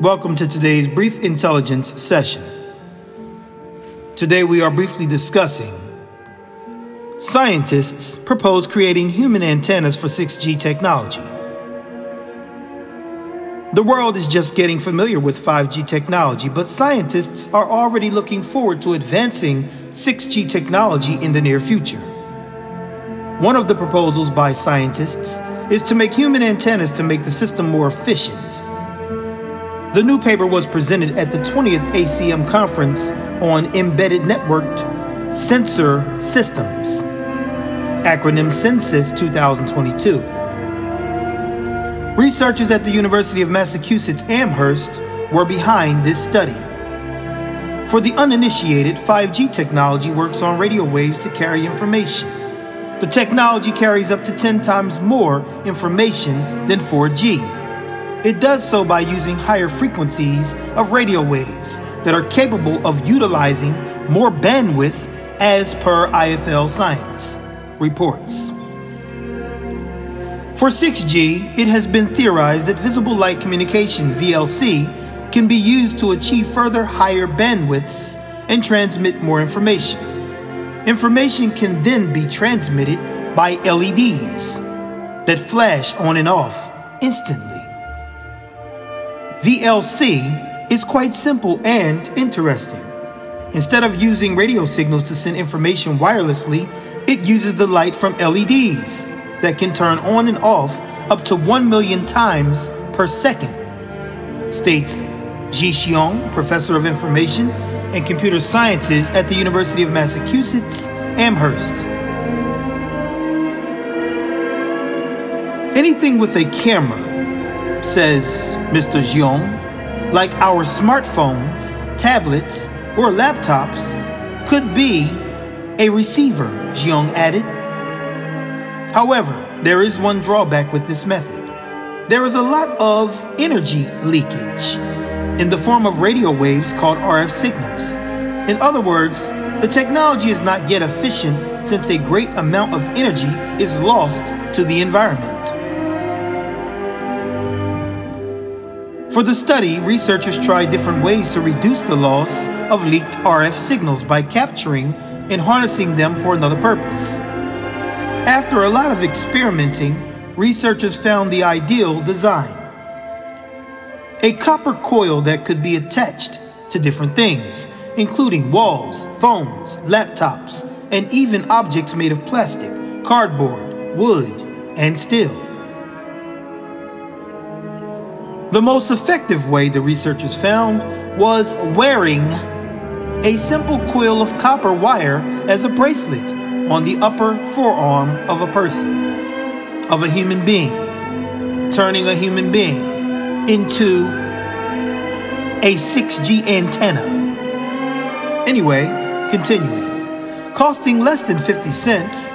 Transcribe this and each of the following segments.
Welcome to today's brief intelligence session. Today we are briefly discussing scientists propose creating human antennas for 6G technology. The world is just getting familiar with 5G technology, but scientists are already looking forward to advancing 6G technology in the near future. One of the proposals by scientists is to make human antennas to make the system more efficient. The new paper was presented at the 20th ACM conference on embedded networked sensor systems, acronym SenSys 2022. Researchers at the University of Massachusetts Amherst were behind this study. For the uninitiated, 5G technology works on radio waves to carry information. The technology carries up to 10 times more information than 4G. It does so by using higher frequencies of radio waves that are capable of utilizing more bandwidth as per IFL Science reports. For 6G, it has been theorized that visible light communication VLC can be used to achieve further higher bandwidths and transmit more information. Information can then be transmitted by LEDs that flash on and off instantly. VLC is quite simple and interesting. Instead of using radio signals to send information wirelessly, it uses the light from LEDs that can turn on and off up to 1 million times per second, states Jie Xiong, professor of information and computer sciences at the University of Massachusetts, Amherst. Anything with a camera says Mr. Xiong, like our smartphones, tablets, or laptops, could be a receiver, Xiong added. However, there is one drawback with this method. There is a lot of energy leakage in the form of radio waves called RF signals. In other words, the technology is not yet efficient since a great amount of energy is lost to the environment. For the study, researchers tried different ways to reduce the loss of leaked RF signals by capturing and harnessing them for another purpose. After a lot of experimenting, researchers found the ideal design. A copper coil that could be attached to different things, including walls, phones, laptops, and even objects made of plastic, cardboard, wood, and steel. The most effective way the researchers found was wearing a simple coil of copper wire as a bracelet on the upper forearm of a person, of a human being, turning a human being into a 6G antenna. Anyway, continuing. Costing less than 50 cents,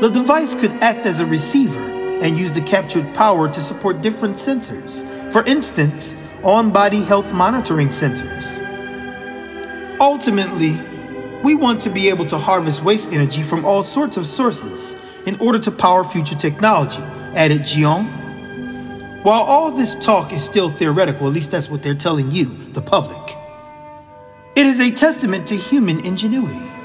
the device could act as a receiver and use the captured power to support different sensors for instance, on body health monitoring sensors. Ultimately, we want to be able to harvest waste energy from all sorts of sources in order to power future technology, added Xiong. While all this talk is still theoretical, at least that's what they're telling you, the public, it is a testament to human ingenuity.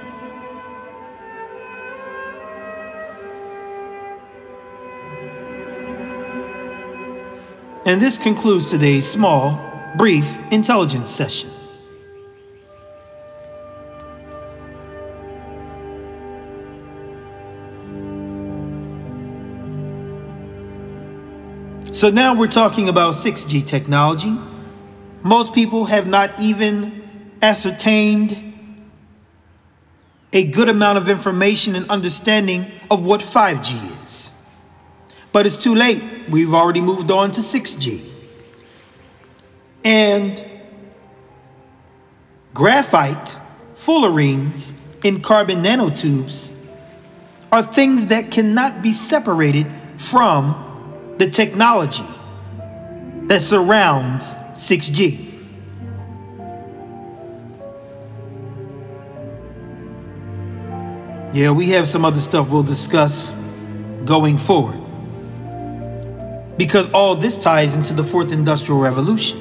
And this concludes today's small, brief intelligence session. So now we're talking about 6G technology. Most people have not even ascertained a good amount of information and understanding of what 5G is. But it's too late. We've already moved on to 6G. And graphite fullerenes and carbon nanotubes are things that cannot be separated from the technology that surrounds 6G. Yeah, we have some other stuff we'll discuss going forward because all this ties into the fourth industrial revolution.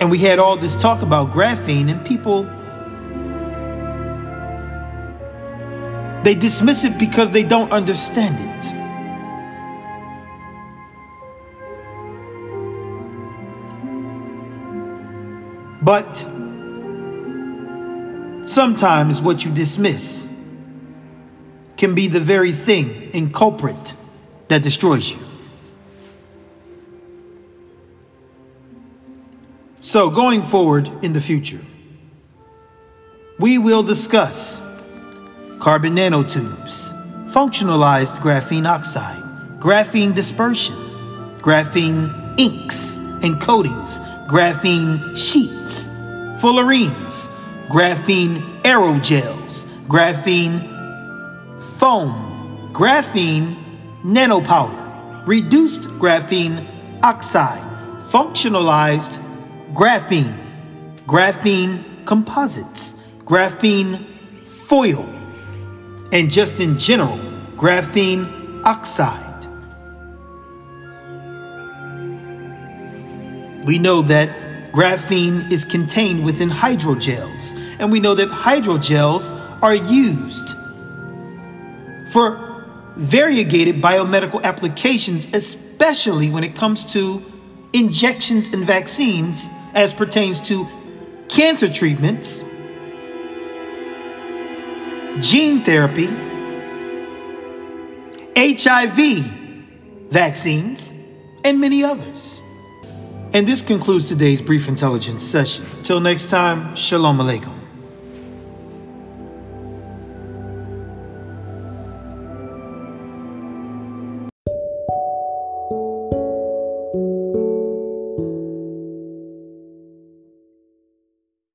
And we had all this talk about graphene, and people they dismiss it because they don't understand it. But sometimes what you dismiss can be the very thing and culprit that destroys you. So, going forward in the future, we will discuss carbon nanotubes, functionalized graphene oxide, graphene dispersion, graphene inks and coatings, graphene sheets, fullerenes, graphene aerogels, graphene foam, graphene nanopowder, reduced graphene oxide, functionalized graphene, graphene composites, graphene foil, and just in general, graphene oxide. We know that graphene is contained within hydrogels, and we know that hydrogels are used for variegated biomedical applications, especially when it comes to injections and vaccines as pertains to cancer treatments, gene therapy, HIV vaccines, and many others. And this concludes today's brief intelligence session. Till next time, Shalom Aleichem.